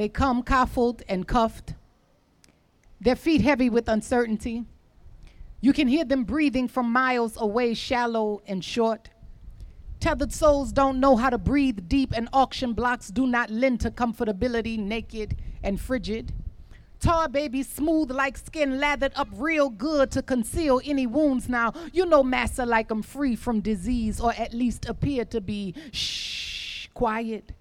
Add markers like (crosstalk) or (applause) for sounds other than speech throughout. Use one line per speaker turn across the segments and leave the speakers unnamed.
They come coffled and cuffed, their feet heavy with uncertainty. You can hear them breathing from miles away, shallow and short. Tethered souls don't know how to breathe deep, and auction blocks do not lend to comfortability, naked and frigid. Tar babies smooth like skin, lathered up real good to conceal any wounds. Now, you know, Massa like 'em free from disease, or at least appear to be shh, quiet.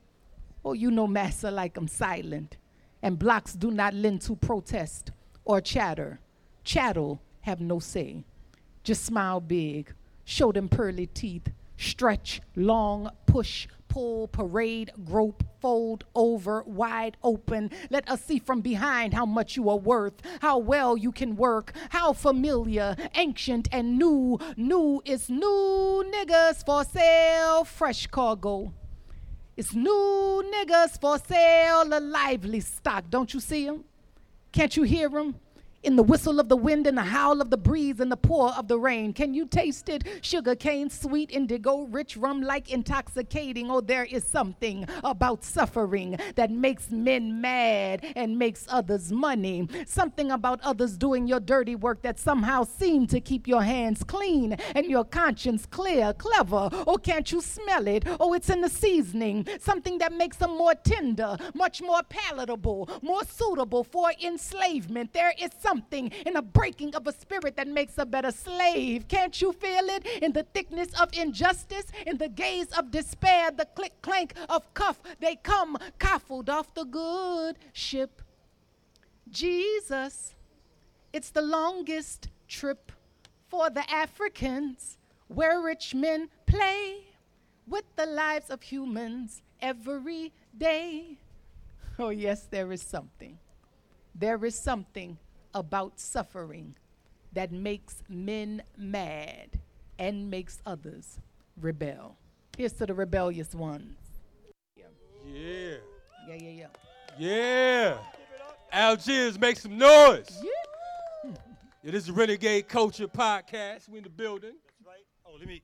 Oh, you know, Massa like 'em silent, and blocks do not lend to protest or chatter. Chattel have no say. Just smile big, show them pearly teeth, stretch, long, push, pull, parade, grope, fold over, wide open. Let us see from behind how much you are worth, how well you can work, how familiar, ancient, and new. New is new niggas for sale, fresh cargo. It's new niggas for sale, a lively stock. Don't you see them? Can't you hear them? In the whistle of the wind and the howl of the breeze and the pour of the rain. Can you taste it? Sugar cane, sweet indigo, rich rum like intoxicating. Oh, there is something about suffering that makes men mad and makes others money. Something about others doing your dirty work that somehow seem to keep your hands clean and your conscience clear, clever. Oh, can't you smell it? Oh, it's in the seasoning. Something that makes them more tender, much more palatable, more suitable for enslavement. There is something in the breaking of a spirit that makes a better slave. Can't you feel it? In the thickness of injustice, in the gaze of despair, the click clank of cuff, they come coffled off the good ship. Jesus, it's the longest trip for the Africans where rich men play with the lives of humans every day. Oh, yes, there is something. There is something about suffering that makes men mad and makes others rebel. Here's to the rebellious ones.
Yeah.
Yeah, yeah, yeah.
Yeah. Algiers, make some noise.
Yeah.
Yeah, this is Renegade Culture Podcast. We in the building.
That's right? Oh, let me.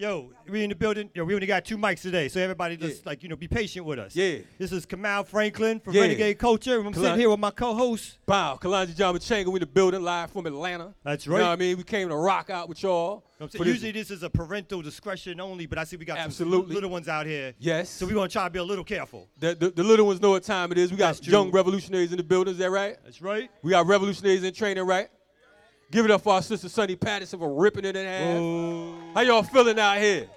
Yo, we in the building. Yo, we only got two mics today, so everybody just
Yeah.
like you know, be patient with us.
Yeah.
This is Kamau Franklin from
Yeah.
Renegade Culture. I'm sitting here with my co-host.
Bow, Kalonji Jama Changa, we in the building live from Atlanta.
That's right.
You know what I mean? We came to rock out with y'all.
I'm saying,
for this-
Usually this is a parental discretion only, but I see we got
Absolutely.
some little ones out here.
Yes.
So we want to try to be a little careful.
the, the, the little ones know what time it is. We got
That's true.
young revolutionaries in the building. Is that right?
That's right.
We got revolutionaries in training, right? Give it up for our sister Sunny Patterson for ripping it in half.
Oh.
How y'all feeling out here?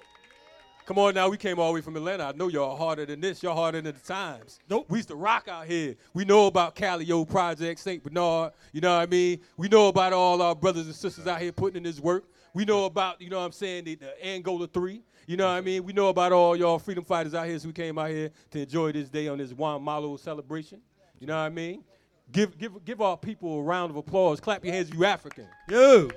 Come on now, we came all the way from Atlanta. I know y'all harder than this. Y'all harder than the times.
Nope.
We used to rock out here. We know about Calliope Project, St. Bernard. You know what I mean? We know about all our brothers and sisters out here putting in this work. We know about, you know what I'm saying, the, the Angola 3. You know what I mean? We know about all y'all freedom fighters out here, so we came out here to enjoy this day on this Juan Malo celebration. You know what I mean? Give, give, give our people a round of applause. Clap your hands if you African.
Yo.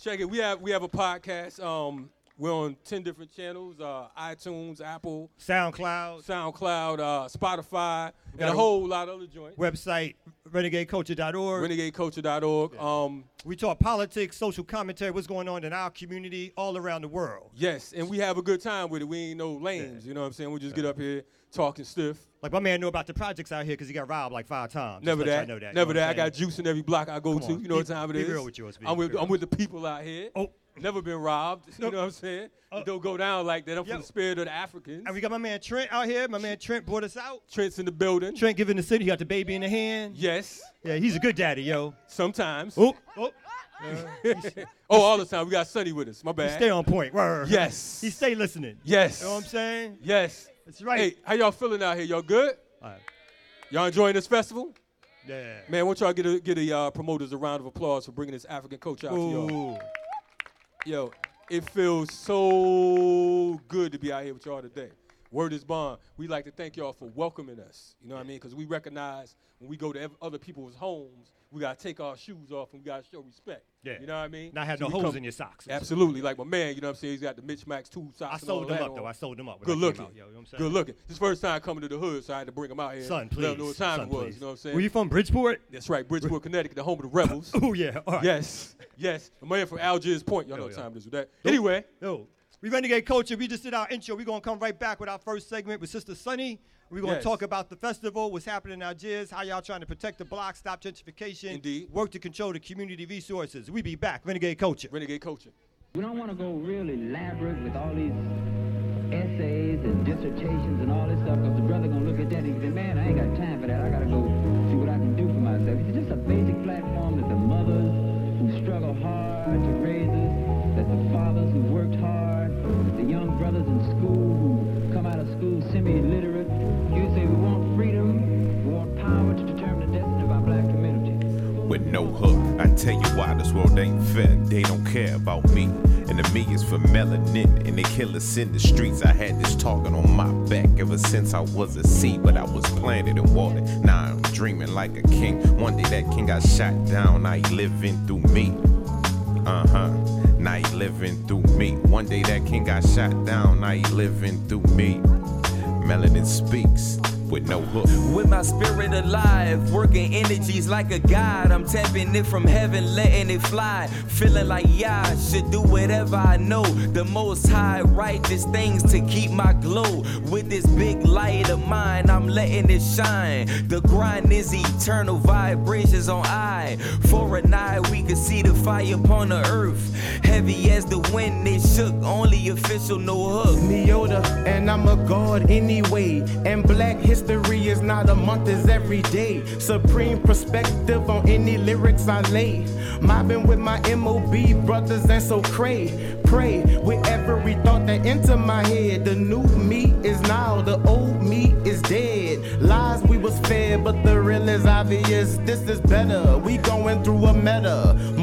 Check it. We have we have a podcast. Um, we're on ten different channels: uh, iTunes, Apple,
SoundCloud
SoundCloud, uh, Spotify, and a whole lot of other joints.
website, renegadeculture.org.
RenegadeCulture.org. Um,
we talk politics, social commentary, what's going on in our community, all around the world.
yes, and we have a good time with it. We ain't no lames. You know what I'm saying? We just get up here talking stiff.
Like my man know about the projects out here because he got robbed like five times. Just
Never
let y'all
that.
know that. you
Never
know what
that. I
I'm
got
saying?
juice in every block I go
Come
to.
on.
You know what
Be-
time it
be
is.
real with you, SB.
I'm with
Be real.
I'm with the people out here.
Oh.
Never been robbed. (laughs) You know what I'm saying? It don't go down like that. I'm
Yo.
from the spirit of the Africans.
And we got my man Trent out here. My man Trent brought us out.
Trent's in the building.
Trent giving the city. He got the baby in the hand.
Yes.
Yeah, he's a good daddy, yo.
Sometimes.
Oh, oh. (laughs)
Oh, all the time. We got Sonny with us. My
He
bad.
stay on point. Word.
Yes.
He stay listening.
Yes.
You know what I'm saying?
Yes.
That's right.
Hey, how y'all feeling out here? Y'all good?
All right.
Y'all enjoying this festival?
Yeah.
Man, I want y'all to get a, get the uh, promoters a round of applause for bringing this African culture out to y'all. Yo, it feels so good to be out here with y'all today. Word is bond. We like to thank y'all for welcoming us. You know what I mean? Because we recognize when we go to ev- other people's homes, we gotta take our shoes off and we gotta show respect.
Yeah.
You know what I mean?
Not have
So
no holes
come-
in your socks.
Absolutely. Like my man, you know what I'm saying? He's got the Mitch Max two socks.
I sold them up though. I sold them up.
Good looking.
out, yo, you know what I'm saying?
Good looking. This first time coming to the hood, so I had to bring him out here.
Son, please.
Let him know what time
Son,
it was.
please.
You know what I'm saying?
Were you from Bridgeport?
That's right, Bridgeport, Connecticut, the home of the rebels. (laughs)
Oh yeah. All right.
yes, yes. The man from Algiers Point. Y'all know
Yo,
what
yo.
time it is with that. Anyway,
Yo, we Renegade Culture. We just did our intro. We're going to come right back with our first segment with Sister Sunny. We're going to
Yes.
talk about the festival, what's happening in Algiers, how y'all trying to protect the block, stop gentrification,
Indeed.
work to control the community resources. We be back, Renegade Culture.
Renegade Culture.
We don't want to go real elaborate with all these essays and dissertations and all this stuff, because the brother gonna look at that and he say, man, I ain't got time for that. I gotta go see what I can do for myself. It's just a basic platform that the
no hook. I tell you why this world ain't fair. They don't care about me. And the me is for melanin. And they kill us in the streets. I had this talking on my back ever since I was a seed, but I was planted and watered. Now I'm dreaming like a king. One day that king got shot down. Now he living through me. Uh huh. Now he living through me. One day that king got shot down. Now he living through me. Melanin speaks with no hook.
With my spirit alive, working energies like a god. I'm tapping it from heaven, letting it fly. Feeling like, yeah, I should do whatever I know. The most high, righteous things to keep my glow. With this big light of mine, I'm letting it shine. The grind is eternal vibrations on I. For a night, we can see the fire upon the earth. Heavy as the wind, it shook. Only official, no hook.
Neota, and I'm a god anyway. And black history is not a month, it's every day. Supreme perspective on any lyrics I lay. Mobbing with my MOB brothers and so cray. Pray with every thought that enter my head. The new me is now, the old me is dead. Lies we was fed, but the real is obvious. This is better. We going through a metamorphosis.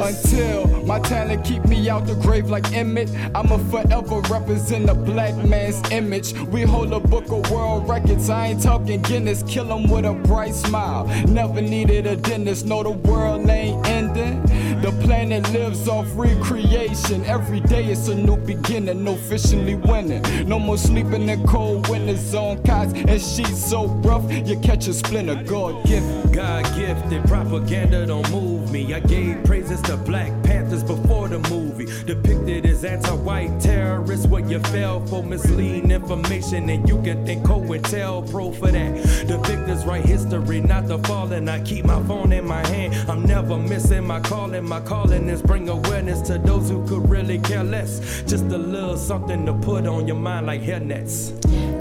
Until my talent keep me out the grave like Emmett. I'ma forever represent a black man's image. We hold a book of world records. I ain't talking Guinness. Kill 'em with a bright smile. Never needed a dentist. No, the world ain't ending. The planet lives off recreation. Every day it's a new beginning. No officially winning. No more sleeping in cold winters on cots and sheets so rough you catch a splinter. God given.
God gifted propaganda don't move me. I gave praises to Black Panthers before the movie. Depicted as anti-white terrorists, what you fell for misleading information, and you can thank COINTELPRO for that. The victors write history, not the fallen. I keep my phone in my hand. I'm never missing my calling. My calling is bring awareness to those who could really care less. Just a little something to put on your mind like hair nets.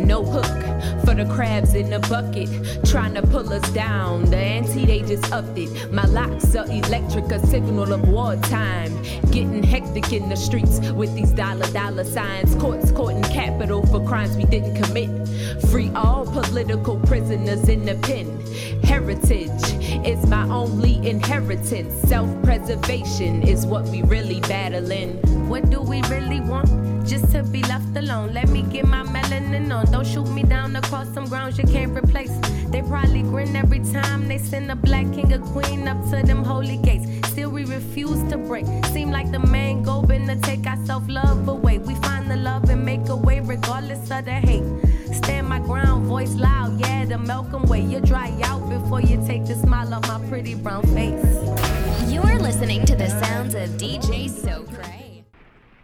No hook for the crabs in the bucket, trying to pull us down. The ante they just upped it. My locks are electric, a signal of wartime. Getting hectic in the streets with these dollar dollar signs. Courts courting capital for crimes we didn't commit. Free all political prisoners in the pen. Heritage is my only inheritance. Self preservation is what we really battling. What do we really want? Just to be left alone. Let me get my melanin on. Don't shoot me down across some grounds you can't replace. They probably grin every time they send a black king or queen up to them holy gates. Still we refuse to break. Seem like the main goal been to take our self love away. We find the love and make a way regardless of the hate. Stand my ground, voice loud, yeah, the Malcolm way. You dry out before you take the smile off my pretty brown face.
You're listening to the sounds of DJ So Cray.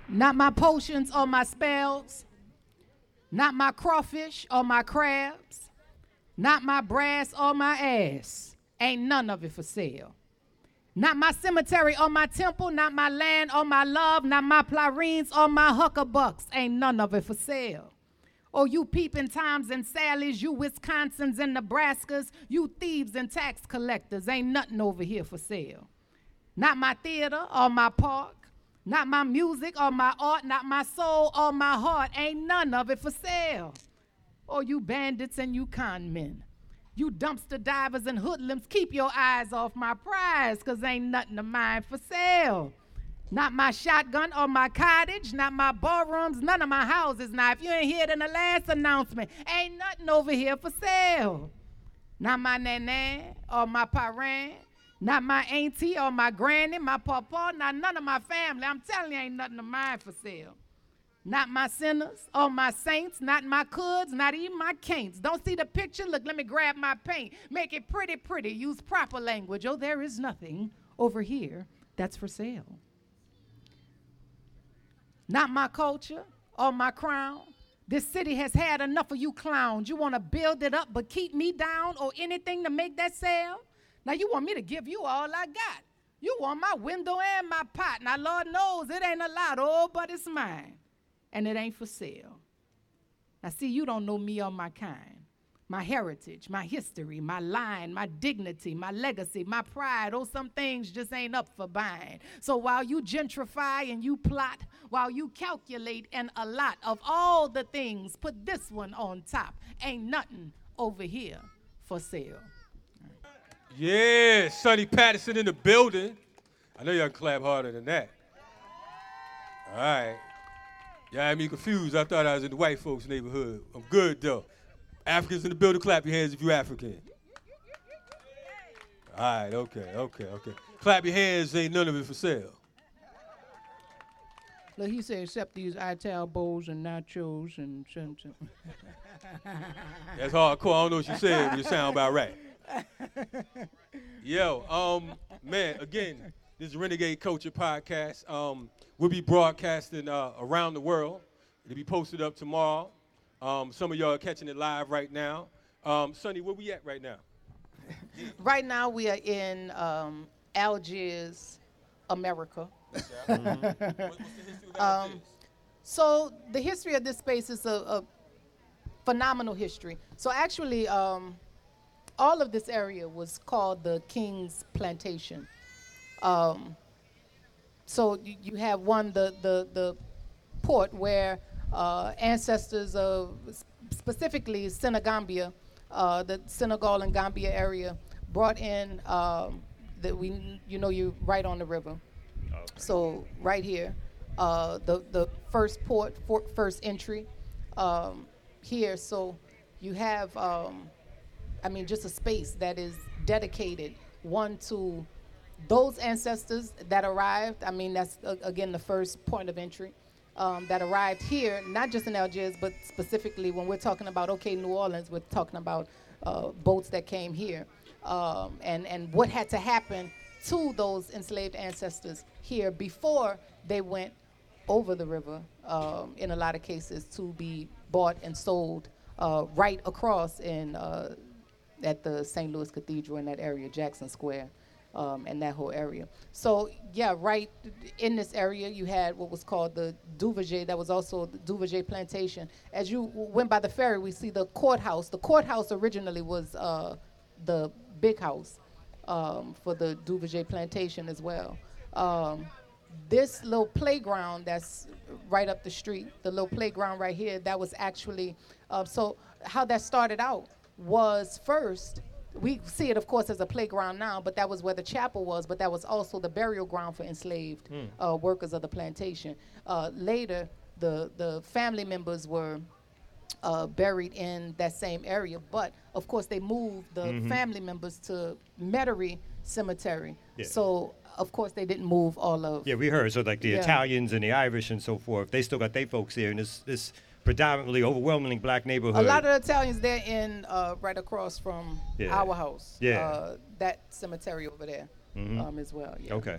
Not my potions or my spells. Not my crawfish or my crabs. Not my brass or my ass. Ain't none of it for sale. Not my cemetery or my temple, not my land or my love, not my pralines or my huckabucks. Ain't none of it for sale. Oh, you peeping Toms and Sallys, you Wisconsins and Nebraskas, you thieves and tax collectors. Ain't nothing over here for sale. Not my theater or my park, not my music or my art, not my soul or my heart. Ain't none of it for sale. Oh, you bandits and you con men. You dumpster divers and hoodlums, keep your eyes off my prize, cause ain't nothing of mine for sale. Not my shotgun or my cottage, not my ballrooms, none of my houses. Now, if you ain't here in the last announcement, ain't nothing over here for sale. Not my nana or my parent, not my auntie or my granny, my papa, not none of my family. I'm telling you, ain't nothing of mine for sale. Not my sinners or my saints, not my coulds, not even my can'ts. Don't see the picture? Look, let me grab my paint. Make it pretty, pretty. Use proper language. Oh, there is nothing over here that's for sale. Not my culture or my crown, This city has had enough of you clowns. You want to build it up but keep me down or anything to make that sale? Now you want me to give you all I got. You want my window and my pot. Now Lord knows it ain't a lot, oh, but it's mine. And it ain't for sale. Now see, you don't know me or my kind. My heritage, my history, my line, my dignity, my legacy, my pride. Oh, some things just ain't up for buying. So while you gentrify and you plot, while you calculate and a lot of all the things, put this one on top. Ain't nothing over here for sale.
Yeah, Sonny Patterson in the building. I know y'all can clap harder than that. All right. Y'all had me confused. I thought I was in the white folks' neighborhood. I'm good though. Africans in the building, clap your hands if you're African. All right, okay, okay, okay. Clap your hands, ain't none of it for sale.
Look, he said, except these Ital bowls and nachos and something. (laughs)
That's hardcore. I don't know what you said, but it sound about right. Yo, um, man, again, this is Renegade Culture Podcast. Um, we'll be broadcasting uh, around the world. It'll be posted up tomorrow. Um, some of y'all are catching it live right now. Um, Sonny, where we at right now? (laughs)
Right now, we are in um, Algiers, America. (laughs) Um, so the history of this space is a, a phenomenal history. So actually, um, all of this area was called the King's Plantation. Um, so you, you have one the the the port where uh, ancestors of specifically Senegambia, uh, the Senegal and Gambia area, brought in um, that we you know you're right on the river. So right here, uh, the the first port, for, first entry um, here. So you have, um, I mean, just a space that is dedicated one to those ancestors that arrived. I mean, that's uh, again the first point of entry. Um, that arrived here, not just in Algiers, but specifically when we're talking about okay, New Orleans, we're talking about uh, boats that came here, um, and and what had to happen to those enslaved ancestors here before they went over the river um, in a lot of cases to be bought and sold uh, right across in uh, at the St. Louis Cathedral in that area, Jackson Square, um, and that whole area. So yeah, right in this area you had what was called the Duverger. That was also the Duverger Plantation. As you went by the ferry, we see the courthouse. The courthouse originally was uh, the big house um, for the Duverger Plantation as well. Um, this little playground that's right up the street, the little playground right here, that was actually, uh, so how that started out was first, we see it, of course, as a playground now, but that was where the chapel was, but that was also the burial ground for enslaved
Hmm.
uh, workers of the plantation. Uh, later, the, the family members were uh, buried in that same area, but of course, they moved the
Mhm.
family members to Metairie Cemetery.
Yeah.
So, of course, they didn't move all of
Yeah, we heard. So like the
Yeah.
Italians and the Irish and so forth, they still got their folks here and this this predominantly overwhelmingly black neighborhood.
A lot of Italians they're in uh, right across from
Yeah.
our house.
Yeah.
Uh, that cemetery over there
Mhm.
um, as well. Yeah.
Okay.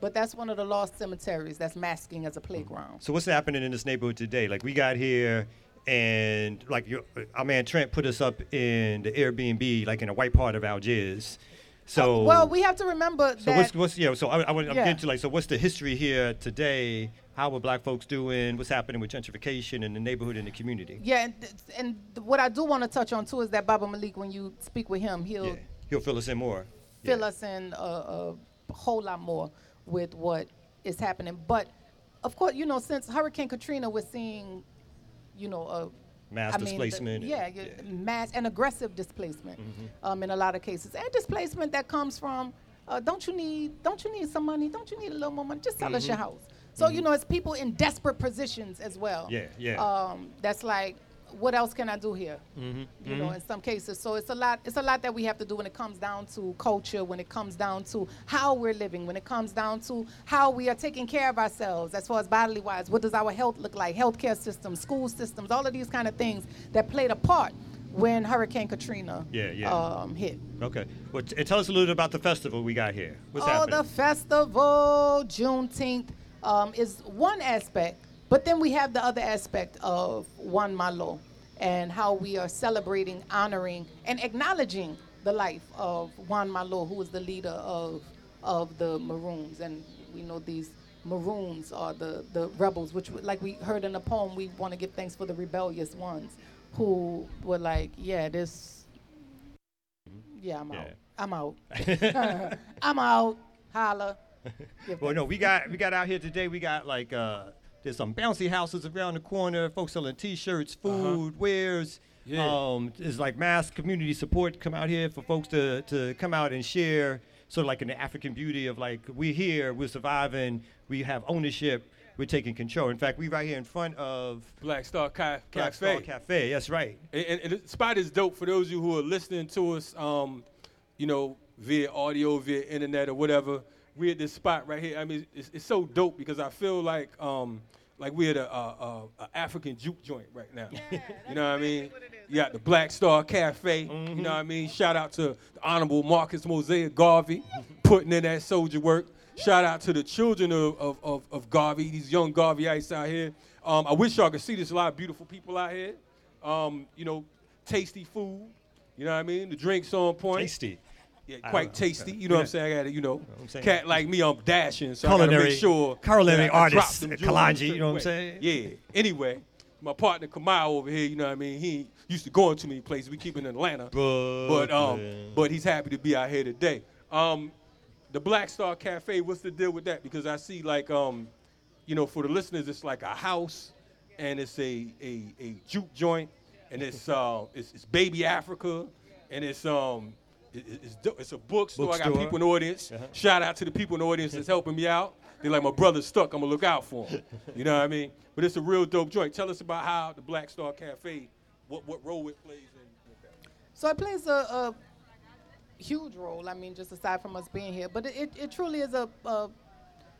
But that's one of the lost cemeteries that's masking as a playground.
So what's happening in this neighborhood today? Like we got here, and like your, our man Trent put us up in the Airbnb, like in a white part of Algiers. So
well, we have to remember
so
that.
what's what's yeah? So I, I, am
Yeah.
getting to like so what's the history here today? How are black folks doing? What's happening with gentrification in the neighborhood and the community?
yeah, and, and what I do want to touch on too is that Baba Malik, when you speak with him, he'll
Yeah. He'll fill us in more.
fill us in a, a whole lot more with what is happening. But of course, you know, since Hurricane Katrina, we're seeing, you know, a
Mass
I mean, the-
displacement and-
yeah, yeah, mass and aggressive displacement
Mhm.
um, in a lot of cases, and displacement that comes from. Uh, don't you need? Don't you need some money? Don't you need a little more money? Just sell us your
Mhm.
house. So you know, it's people in desperate positions as well.
Yeah, yeah.
Um, that's like, what else can I do here?
Mhm,
you know,
mhm.
in some cases. So it's a lot. It's a lot that we have to do when it comes down to culture, when it comes down to how we're living, when it comes down to how we are taking care of ourselves, as far as bodily wise. What does our health look like? Healthcare systems, school systems, all of these kind of things that played a part when Hurricane Katrina
Yeah, yeah.
um, hit.
Okay. Well, t- tell us a little bit about the festival we got here. What's
oh,
happening?
the festival, Juneteenth, um, is one aspect But then we have the other aspect of Juan Malo and how we are celebrating, honoring, and acknowledging the life of Juan Malo, who was the leader of, of the Maroons. And we know these Maroons are the, the rebels, which, like we heard in the poem, we want to give thanks for the rebellious ones who were like, yeah, this, yeah, I'm out. I'm out. (laughs) (laughs) I'm out. Holla.
Well, no, we got we got out here today. We got like uh, there's some bouncy houses around the corner. Folks selling T-shirts, food, wares.
Yeah.
Um, there's like mass community support come out here for folks to to come out and share. Sort of like in the African beauty of like we're here, we're surviving, we have ownership, we're taking control. In fact, we right here in front of
Black Star Ca-
Black
Cafe.
Star Cafe. That's right.
And, and, and the spot is dope for those of you who are listening to us, um, you know, via audio, via internet or whatever. We're at this spot right here. I mean, it's, it's so dope because I feel like um, like we're at a, a, a, a African juke joint right now. (laughs) you know what I mean? You got the Black Star Cafe. You know what I mean? Shout out to the Honorable Marcus Mosaic Garvey (laughs) putting in that soldier work. Shout out to the children of, of, of, of Garvey, these young Garveyites out here. Um, I wish y'all could see this. A lot of beautiful people out here. Um, you know, tasty food. You know what I mean? The drinks on point.
Tasty.
Yeah, quite tasty. You know what I'm saying? I gotta, you know,
I'm saying?
cat like me, I'm dashing, so I gotta
Culinary-
make sure.
culinary artist,
Kalonji,
you know what I'm saying?
Yeah. Anyway, my partner Kamau over here, you know what I mean? He used to go too many places. We keep in Atlanta, but um, but he's happy to be out here today. Um, the Black Star Cafe, what's the deal with that? Because I see like um, you know, for the listeners, it's like a house, and it's a a, a juke joint, and it's uh, it's, it's baby Africa, and it's um. It- it- It's, do- it's a bookstore. I got people in the audience.
Uh-huh.
Shout out to the people in the audience that's helping me out. They're like, my brother's stuck. I'm gonna look out for him. (laughs) You know what I mean? But it's a real dope joint. Tell us about how the Black Star Cafe, what what role it plays in.
So it plays a, a huge role. I mean, just aside from us being here, but it, it, it truly is a, a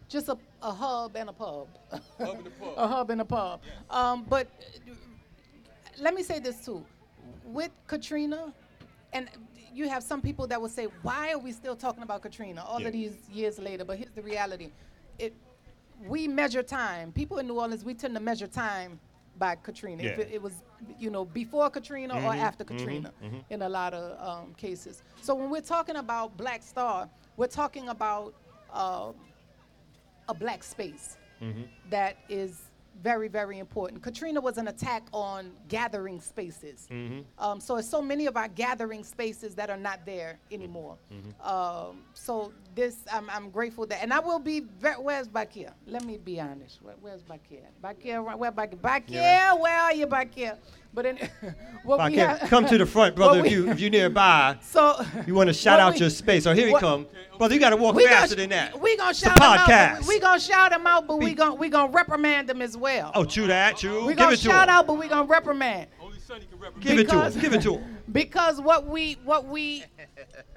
just a, a hub and a pub.
Hub and a (laughs) pub.
a hub and a pub. Um, but uh, let me say this too, with Katrina, and you have some people that will say, "Why are we still talking about Katrina all
Yeah.
of these years later?" But here's the reality: it we measure time. People in New Orleans, we tend to measure time by Katrina. If it, it was, you know, before Katrina or
Mhm,
after
mhm,
Katrina
mhm.
in a lot of um, cases. So when we're talking about Black Star, we're talking about um, a black space that is very, very important. Katrina was an attack on gathering spaces. Um, so it's so many of our gathering spaces that are not there anymore. Um, so this, I'm, I'm grateful that, and I will be. Where's Bakia? Let me be honest. Where, where's Bakia? Bakia, where Bakir? Bakir, where are you, Bakir? But in, (laughs) (laughs) what we
Okay,
have-
come to the front, (laughs) brother,
we-
if you if you nearby.
So
You want to shout out
we-
your space. Oh, here he
what-
come. Brother, you got to walk faster
gonna,
than that.
We gonna
It's a
shout him out.
podcast.
We, we gonna shout him out, but we
Be-
gonna we gonna reprimand him as well.
Oh, true that, true.
we
Give
gonna
it to
shout
him.
out, but we gonna reprimand.
Only Sonny can represent.
Give it to him. Give it to him.
Because what we what we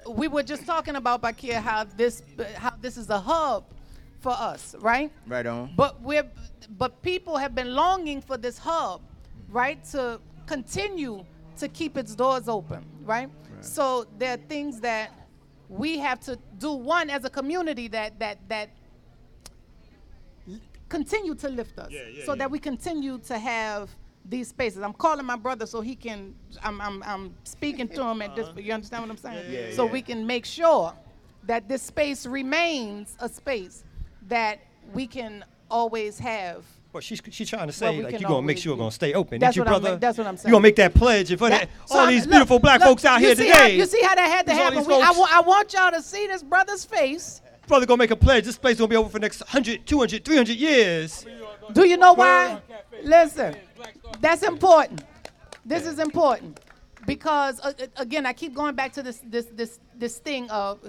we were just talking about Bakir, how this how this is a hub for us, right?
Right on.
But we're but people have been longing for this hub, right? To continue to keep its doors open, right? So there are things that we have to do one as a community that that that continue to lift us
Yeah, yeah,
so
yeah.
that we continue to have these spaces. I'm calling my brother so he can I'm I'm, I'm speaking to him at this you understand what I'm saying?
Uh-huh.
So we can make sure that this space remains a space that we can always have
Well, she's she's trying to
Well,
say
we
like
can
you gonna make sure
be-
gonna stay open.
That's
Ain't you,
what I'm
brother?
that's what I'm saying.
You
saying.
gonna make that pledge for
That-
that,
so
all
I-
these
look,
beautiful black
look,
folks out here today.
How, you see how that had to happen? We, I,
folks-
I want y'all to see this brother's face.
brother gonna make a pledge. This place gonna be open for the next 100, 200, 300 years.
Do you know why? Listen, that's important. This is important because uh, uh, again, I keep going back to this this this this thing of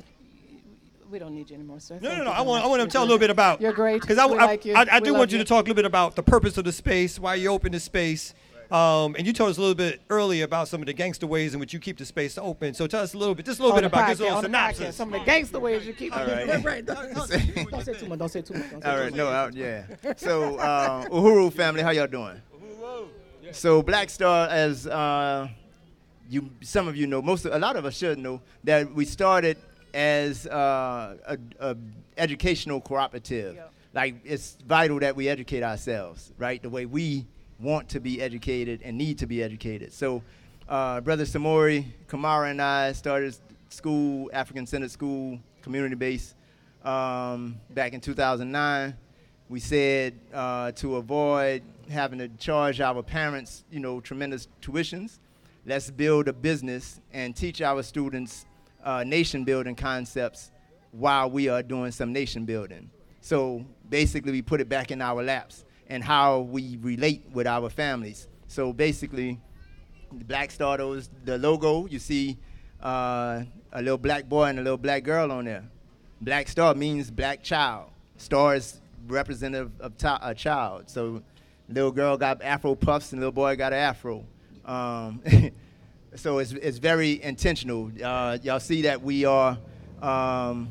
we don't need you anymore, sir.
No,
Thank
no, no. I want, I want to tell a little bit about.
You're great.
Because I, I,
like you.
I, I do want you
you.
to talk a little bit about the purpose of the space, why you open the space. Um, and you told us a little bit earlier about some of the gangster ways in which you keep the space open. So tell us a little bit, just a little
On
bit
the
about this
podcast,
little
on the podcast,
synopsis.
Some of the gangster ways you keep.
All right.
Right, right. Don't, don't, don't say too much. Don't say too much. Don't say too
right,
much.
no, uh, yeah. So, uh, Uhuru family, how y'all doing? Uhuru. So, Black Star, as uh, you, some of you know, most, of, a lot of us should know that we started as uh, a, a educational cooperative like it's vital that we educate ourselves, right? The way we want to be educated and need to be educated. So, uh, Brother Samori, Kamara, and I started school, African Centered School, community based, um, back in 2009. We said uh, to avoid having to charge our parents, you know, tremendous tuitions, let's build a business and teach our students uh, nation building concepts while we are doing some nation building. So basically, we put it back in our laps and how we relate with our families. So basically, the Black Star, those the logo. You see uh, a little black boy and a little black girl on there. Black Star means black child. Star is representative of a child. So little girl got afro puffs and little boy got an afro. Um, (laughs) so it's, it's very intentional. Uh, y'all see that we are um,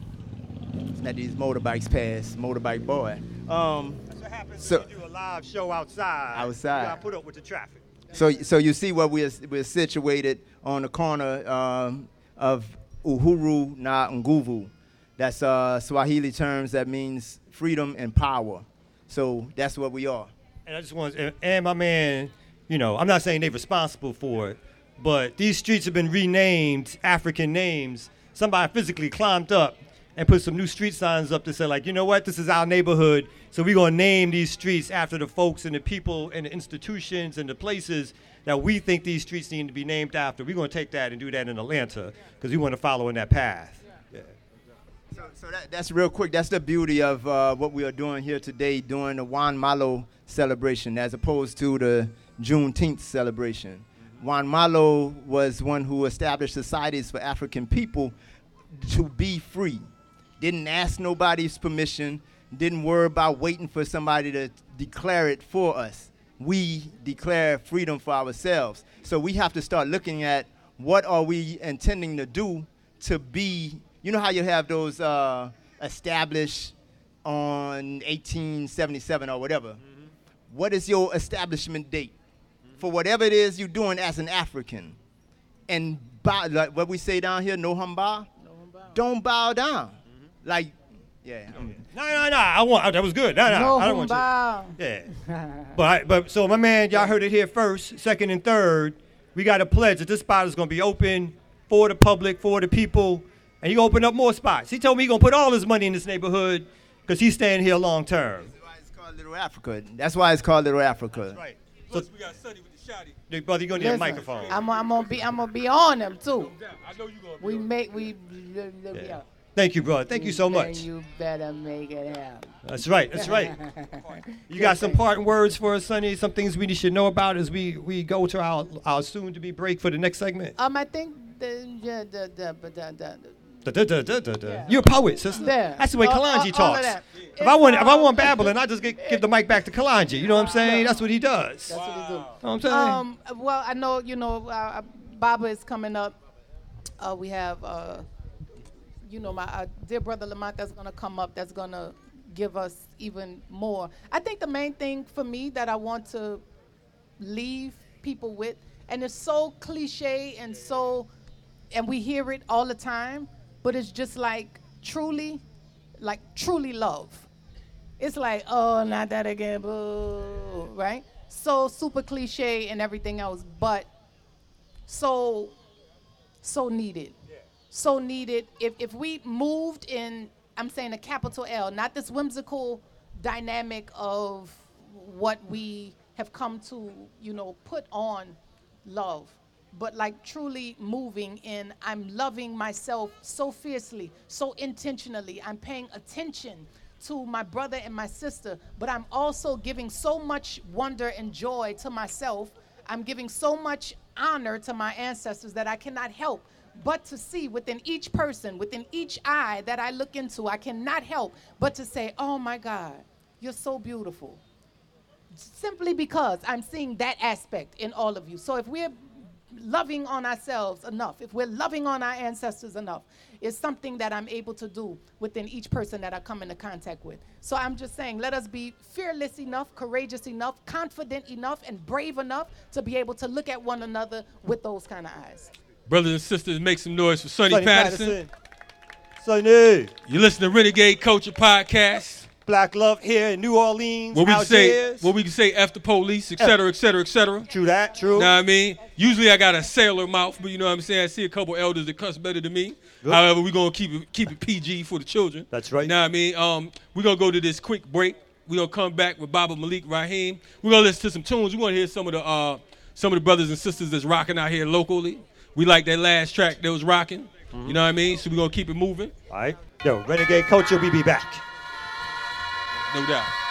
let these motorbikes pass. Motorbike boy. Um,
That's what happens
so-
when you do a live show outside.
Outside.
You gotta put up with the traffic.
So, so you see where we're, we're situated on the corner um, of Uhuru na Nguvu. That's uh, Swahili terms that means freedom and power. So that's what we are.
And I just want, and- and my man, you know, I'm not saying they're responsible for it, but these streets have been renamed African names. Somebody physically climbed up and put some new street signs up to say, like, you know what, this is our neighborhood, so we're gonna name these streets after the folks and the people and the institutions and the places that we think these streets need to be named after. We're gonna take that and do that in Atlanta because we want to follow in that path.
So, so that, that's real quick. That's the beauty of uh, what we are doing here today, doing the Juan Malo celebration as opposed to the Juneteenth celebration. Juan Malo was one who established societies for African people to be free. Didn't ask nobody's permission, didn't worry about waiting for somebody to declare it for us. We declare freedom for ourselves. So we have to start looking at what are we intending to do to be, you know how you have those uh, established on 1877 or whatever. What is your establishment date for whatever it is you're doing as an African? And bow, like what we say down here, no hamba, don't bow down. Mm-hmm. Like, yeah. I'm-
No, no, no. I want. That was good. No, no.
No
I don't want you. Yeah. But I, but so my man, y'all heard it here first, second and third. We got a pledge that this spot is gonna be open for the public, for the people, and he gonna open up more spots. He told me he gonna put all his money in this neighborhood because he's staying here long term.
That's why it's called Little Africa. That's why it's called Little Africa.
right.
Plus, we got Sonny with the shotty.
Big brother, you gonna need a
Listen,
microphone.
I'm, I'm gonna be I'm gonna be on them too.
I know you gonna be
We
on.
make we. Yeah.
Thank you, brother. Thank you so
Then
much.
You better make it happen.
That's right. That's right. (laughs) You got some parting words for us, Sonny? Some things we should know about as we, we go to our, our soon to be break for the next segment.
Um, I think the yeah the the the, the, the
Da, da, da, da, da, da. You're a poet, sister.
Yeah.
That's the way
All-
Kalonji
all
talks. If I want, if I want
um,
babbling, I just get, give the mic back to Kalonji. You know what I'm saying? That's what he does.
That's what we do.
Know what I'm saying?
Um, well, I know you know uh, uh, Baba is coming up. Uh, we have uh, you know my uh, dear brother Lamont that's gonna come up. That's gonna give us even more. I think the main thing for me that I want to leave people with, and it's so cliche and so, and we hear it all the time, but it's just like truly, like truly love. It's like, oh, not that again, boo, right? So super cliche and everything else, but so, so needed. So needed. If, if we moved in, I'm saying a capital L, not this whimsical dynamic of what we have come to, you know, put on love, but like truly moving in, I'm loving myself so fiercely, so intentionally. I'm paying attention to my brother and my sister, but I'm also giving so much wonder and joy to myself. I'm giving so much honor to my ancestors that I cannot help but to see within each person, within each eye that I look into, I cannot help but to say, Oh my God, you're so beautiful simply because I'm seeing that aspect in all of you. So if we're loving on ourselves enough, if we're loving on our ancestors enough, it's something that I'm able to do within each person that I come into contact with. So I'm just saying, let us be fearless enough, courageous enough, confident enough, and brave enough to be able to look at one another with those kind of eyes.
Brothers and sisters, make some noise for Sonny,
Sonny
Patterson.
Patterson. Sonny.
You listen to Renegade Culture Podcast.
Black love here in New Orleans.
What we can say,
Algiers.
what we can say, F the police, et cetera, et cetera, et cetera.
True that, true.
You know what I mean? Usually I got a sailor mouth, but you know what I'm saying? I see a couple elders that cuss better than me.
Good.
However, we're gonna keep it keep it PG for the children.
That's right.
You know what I mean? Um, we're gonna go to this quick break. We're gonna come back with Baba Malik Rahim. We're gonna listen to some tunes. We wanna hear some of the uh some of the brothers and sisters that's rocking out here locally. We like that last track that was rocking.
Mm-hmm.
You know what I mean? So we're gonna keep it moving.
All right. Yo, Renegade Culture, we be back.
No doubt.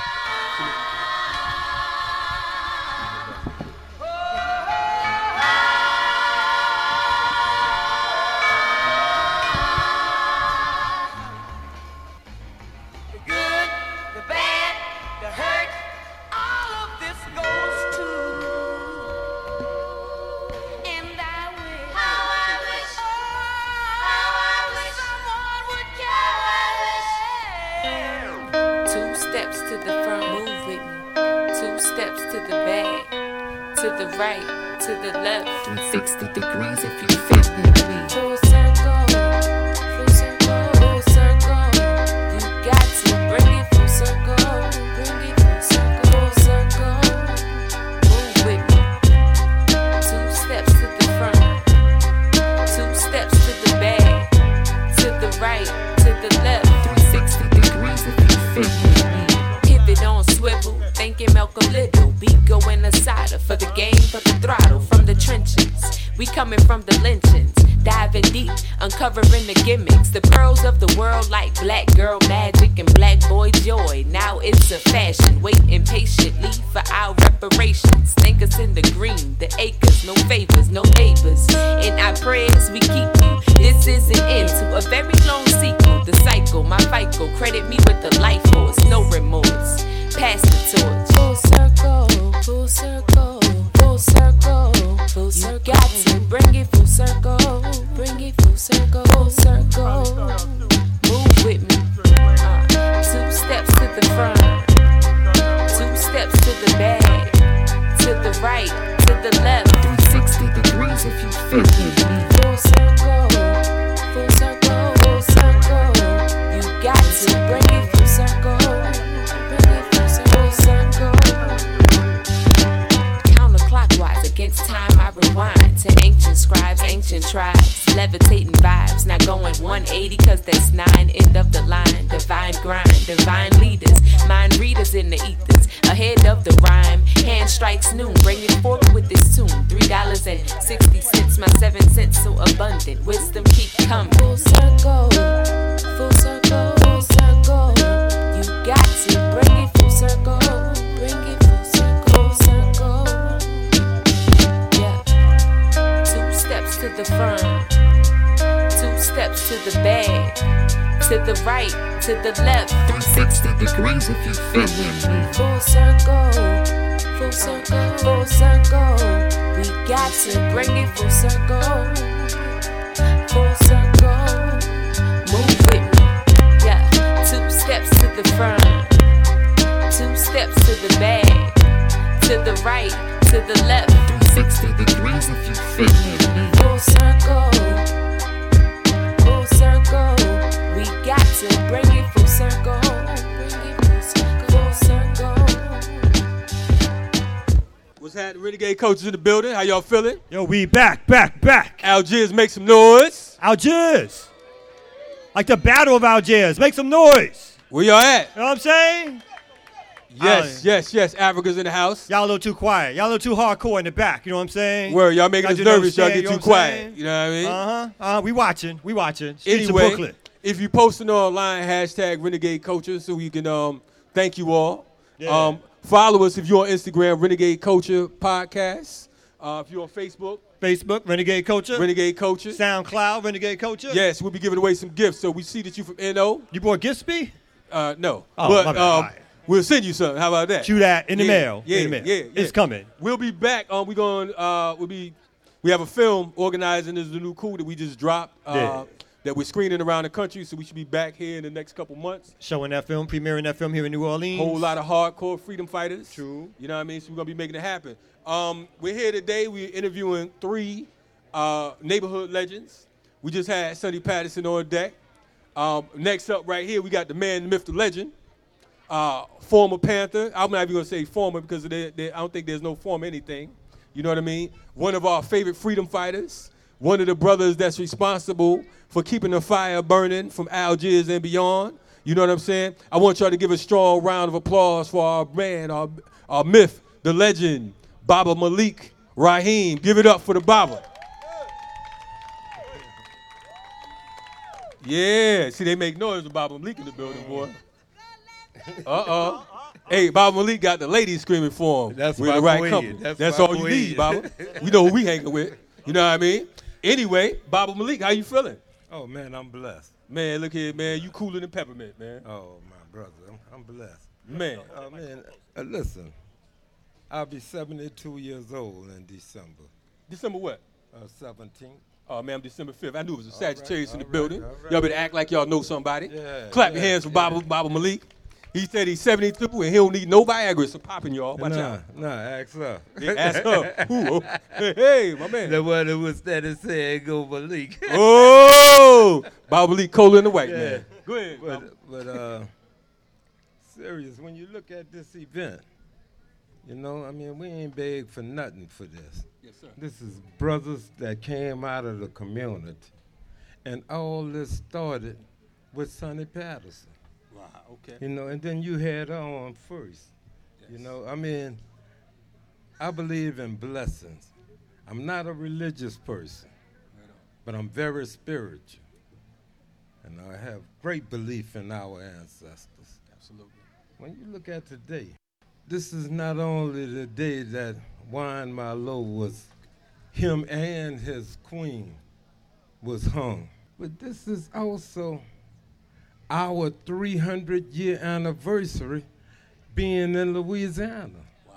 To
the back, to the right, to the left. 360 degrees if you fit with me. Coming from the lynchings, diving deep, uncovering the gimmicks, the pearls of the world like black girl magic and black boy joy. Now it's a fashion, waiting patiently for our reparations. Ancient tribes, levitating vibes. Not going 180 cause that's nine, end of the line. Divine grind, divine leaders, mind readers in the ethers. Ahead of the rhyme, hand strikes noon, bring it forth with this tune. Three dollars and sixty cents, my seven cents so abundant. Wisdom keep coming. Full circle, full circle. The front, two steps to the back, to the right, to the left. 360 degrees if you fit me. Full circle, full circle, full circle. We got to bring it full circle, full circle. Move with me. Yeah, two steps to the front, two steps to the back, to the right, to the left. 360 degrees if you fit with me. Full circle, full circle. We got to bring it full circle. Bring it full circle, full circle.
What's happening? Renegade coaches in the building. How y'all feeling?
Yo, we back, back, back.
Algiers, make some noise.
Algiers. Like the Battle of Algiers. Make some noise.
Where y'all at?
You know what I'm saying?
Yes, yes, yes. Africa's in the house.
Y'all a little too quiet. Y'all a little too hardcore in the back. You know what I'm saying?
Word, y'all making us nervous. Y'all get too
know what I'm
quiet. You know what I mean?
Uh huh. Uh, we watching. We watching. Streets
anyway,
of Brooklyn.
if you posting online, hashtag Renegade Culture, so we can um thank you all.
Yeah.
Um, follow us if you're on Instagram, Renegade Culture Podcast. Uh, if you're on Facebook,
Facebook, Renegade Culture.
Renegade Culture.
SoundCloud, Renegade Culture.
Yes, we'll be giving away some gifts. So we see that you from NO.
You bought gifts, B?
Uh, no.
Oh,
but
my bad.
um. We'll send you something. How about that?
Chew that in the
Yeah,
mail.
Yeah,
In the mail.
yeah, yeah.
It's coming.
We'll be back. Um, we going. Uh, we'll be. We have a film organizing. This is the new coup that we just dropped. Uh,
Yeah.
That we're screening around the country, so we should be back here in the next couple months.
Showing that film, premiering that film here in New Orleans.
Whole lot of hardcore freedom fighters.
True.
You know what I mean? So we're gonna be making it happen. Um, we're here today. We're interviewing three uh, neighborhood legends. We just had Sonny Patterson on deck. Um, next up, right here, we got the man, the myth, the legend. Uh, former Panther. I'm not even gonna say former because they, they, I don't think there's no former anything. You know what I mean? One of our favorite freedom fighters. One of the brothers that's responsible for keeping the fire burning from Algiers and beyond. You know what I'm saying? I want y'all to give a strong round of applause for our man, our, our myth, the legend, Baba Malik Rahim. Give it up for the Baba. Yeah, see, they make noise with Baba Malik in the building, boy. Uh oh. Hey, Bob Malik got the ladies screaming for him.
That's
We're
my
the right
boy.
company.
That's
That's,
my
all you need, Bob. (laughs) we know who we hanging with. You know what I mean? Anyway, Bob Malik, how you feeling?
Oh man, I'm blessed.
Man, look here, man. You cooler than peppermint, man.
Oh my brother, I'm, I'm blessed.
Man.
Oh man, uh, listen, I'll be 72 years old in December.
December what?
Uh, 17th.
Oh man, I'm December 5th. I knew it was a
All right,
Sagittarius in the
all right,
building.
all right.
Y'all better act like y'all know somebody.
Yeah,
Clap your hands for
yeah.
Baba, Baba Malik. He said he's 72 and he don't need no Viagra, so popping y'all. Watch
nah,
out.
Nah, ask her.
Yeah, ask her. Who? (laughs) Hey, my man.
The one who was standing saying go Malik. (laughs)
Oh, Bob Malik Cola in the white
Yeah.
man. Go ahead.
But, but uh, serious, when you look at this event, you know, I mean, we ain't beg for nothing for this.
Yes, sir.
This is brothers that came out of the community. And all this started with Sonny Patterson.
Wow, okay.
You know, and then you had on first. You know, I mean, I believe in blessings. I'm not a religious person, but I'm very spiritual. And I have great belief in our ancestors.
Absolutely.
When you look at today, this is not only the day that Juan Malo was, him and his queen was hung, but this is also our 300 year anniversary being in Louisiana.
Wow.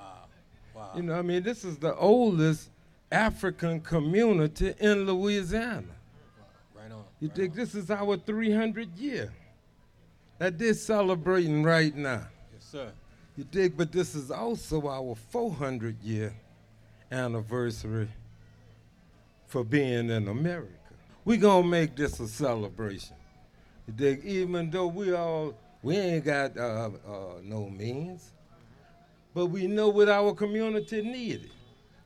Wow.
You know, I mean, this is the oldest African community in Louisiana.
Right on.
You think this is our 300 year that they're celebrating right now?
Yes, sir.
You dig? But this is also our 400 year anniversary for being in America. We're going to make this a celebration. Even though we all, we ain't got uh, uh, no means, but we know what our community needed.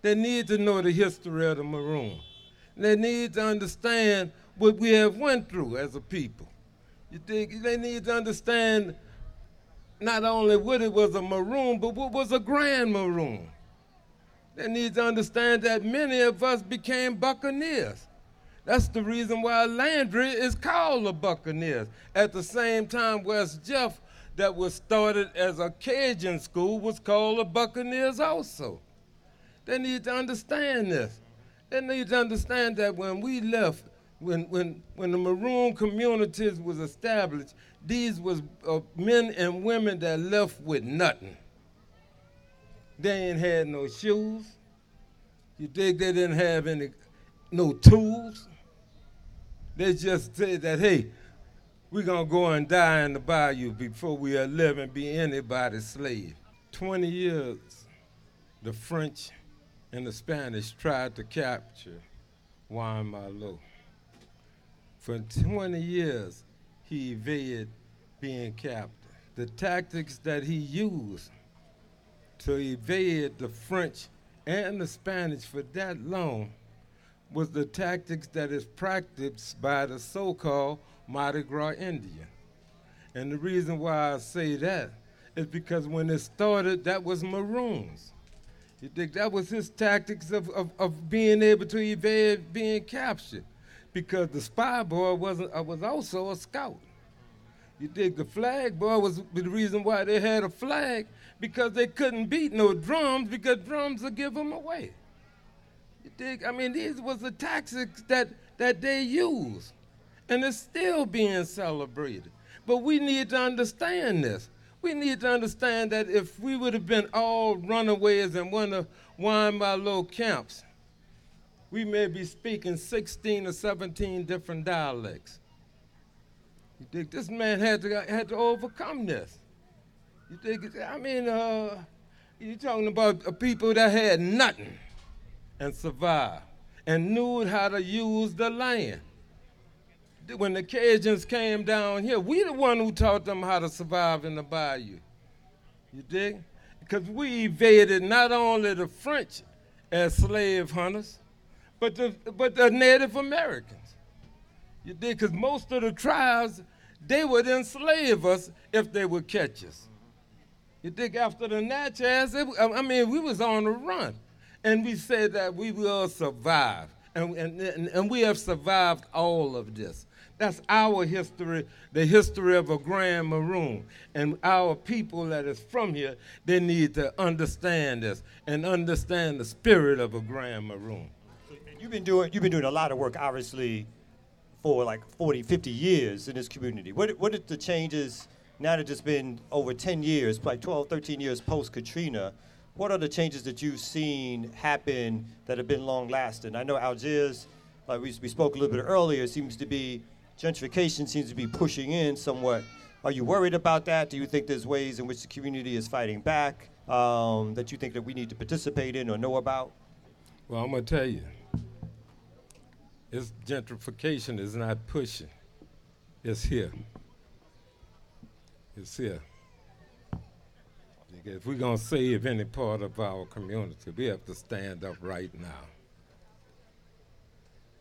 They need to know the history of the Maroon. They need to understand what we have went through as a people. You think they need to understand not only what it was a maroon, but what was a grand maroon. They need to understand that many of us became buccaneers. That's the reason why Landry is called the Buccaneers. At the same time, West Jeff, that was started as a Cajun school, was called the Buccaneers also. They need to understand this. They need to understand that when we left, when, when, when the Maroon communities was established, these was uh, men and women that left with nothing. They ain't had no shoes. You think they didn't have any, no tools? They just said that, hey, we're gonna go and die in the bayou before we are live and be anybody's slave. 20 years, the French and the Spanish tried to capture Juan Malo. For 20 years, he evaded being captured. The tactics that he used to evade the French and the Spanish for that long was the tactics that is practiced by the so-called Mardi Gras Indian. And the reason why I say that is because when it started, that was Maroons. You think that was his tactics of, of, of being able to evade being captured? Because the spy boy wasn't, uh, was also a scout. You think the flag boy was the reason why they had a flag? Because they couldn't beat no drums because drums would give them away. You think, I mean, these was the tactics that, that they used. And it's still being celebrated. But we need to understand this. We need to understand that if we would have been all runaways in one of Juan Malo camps, we may be speaking 16 or 17 different dialects. You think this man had to had to overcome this? You think? I mean, uh, you're talking about people that had nothing and survived and knew how to use the land. When the Cajuns came down here, we the one who taught them how to survive in the bayou. You dig? Because we evaded not only the French as slave hunters, but the, but the Native Americans. You dig? Because most of the tribes, they would enslave us if they would catch us. You dig? After the Natchez, it, I mean, we was on the run. And we say that we will survive. And, and, and, we have survived all of this. That's our history, the history of a Grand Maroon. And our people that is from here, they need to understand this and understand the spirit of a Grand Maroon.
You've been doing you've been doing a lot of work, obviously, for like 40, 50 years in this community. What what are the changes now that it's been over 10 years, like 12, 13 years post Katrina? What are the changes that you've seen happen that have been long lasting? I know Algiers, like we, we spoke a little bit earlier, seems to be gentrification seems to be pushing in somewhat. Are you worried about that? Do you think there's ways in which the community is fighting back um, that you think that we need to participate in or know about?
Well, I'm gonna tell you, it's gentrification is not pushing. It's here. It's here. If we're gonna save any part of our community, we have to stand up right now.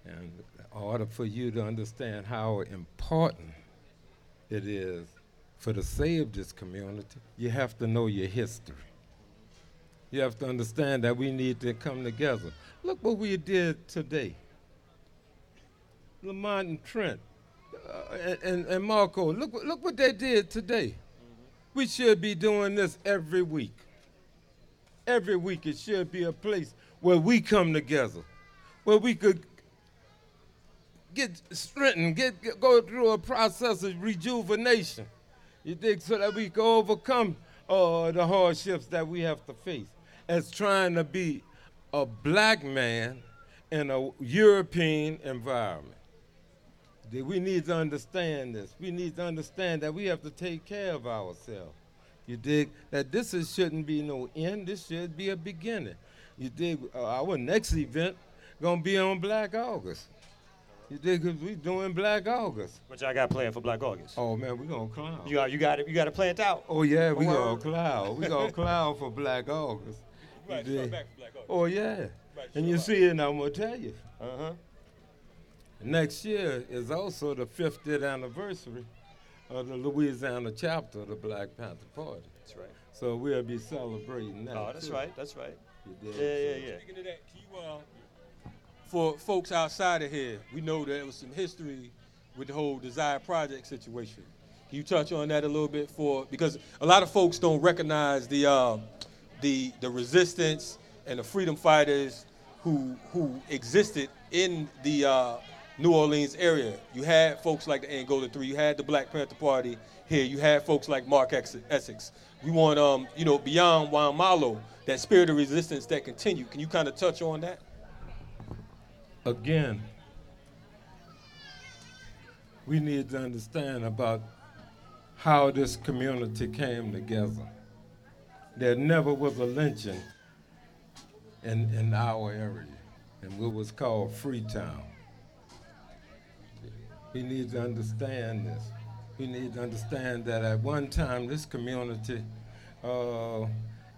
And in order for you to understand how important it is for to save this community, you have to know your history. You have to understand that we need to come together. Look what we did today. Lamont and Trent uh, and, and, and Marco, look, look what they did today. We should be doing this every week. Every week it should be a place where we come together, where we could get strengthened, get, get- go through a process of rejuvenation. You think so that we can overcome uh, the hardships that we have to face as trying to be a black man in a European environment. That we need to understand this. We need to understand that we have to take care of ourselves. You dig? That this is, shouldn't be no end. This should be a beginning. You dig? Uh, our next event gonna be on Black August. You dig? 'Cause we doing Black August.
What y'all got planned for Black August?
Oh man, we gonna clown.
You got you got it you got it planned out.
Oh yeah, we gonna clown. We gonna (laughs) clown for Black August. You dig? Oh yeah. And you see, it, and I'm gonna tell you.
Uh huh.
Next year is also the 50th anniversary of the Louisiana chapter of the Black Panther Party.
That's right.
So we'll be celebrating that.
Oh, that's
too.
right. That's right. Yeah, yeah, yeah.
Speaking of that, can you, uh, for folks outside of here, we know there was some history with the whole Desire Project situation. Can you touch on that a little bit for because a lot of folks don't recognize the uh, the the resistance and the freedom fighters who who existed in the uh, New Orleans area. You had folks like the Angola Three. You had the Black Panther Party here. You had folks like Mark Essex. We want um you know beyond Juan Malo that spirit of resistance that continue. Can you kind of touch on that?
Again, we need to understand about how this community came together. There never was a lynching in, in our area, and what was called Freetown. We need to understand this. We need to understand that at one time, this community, uh,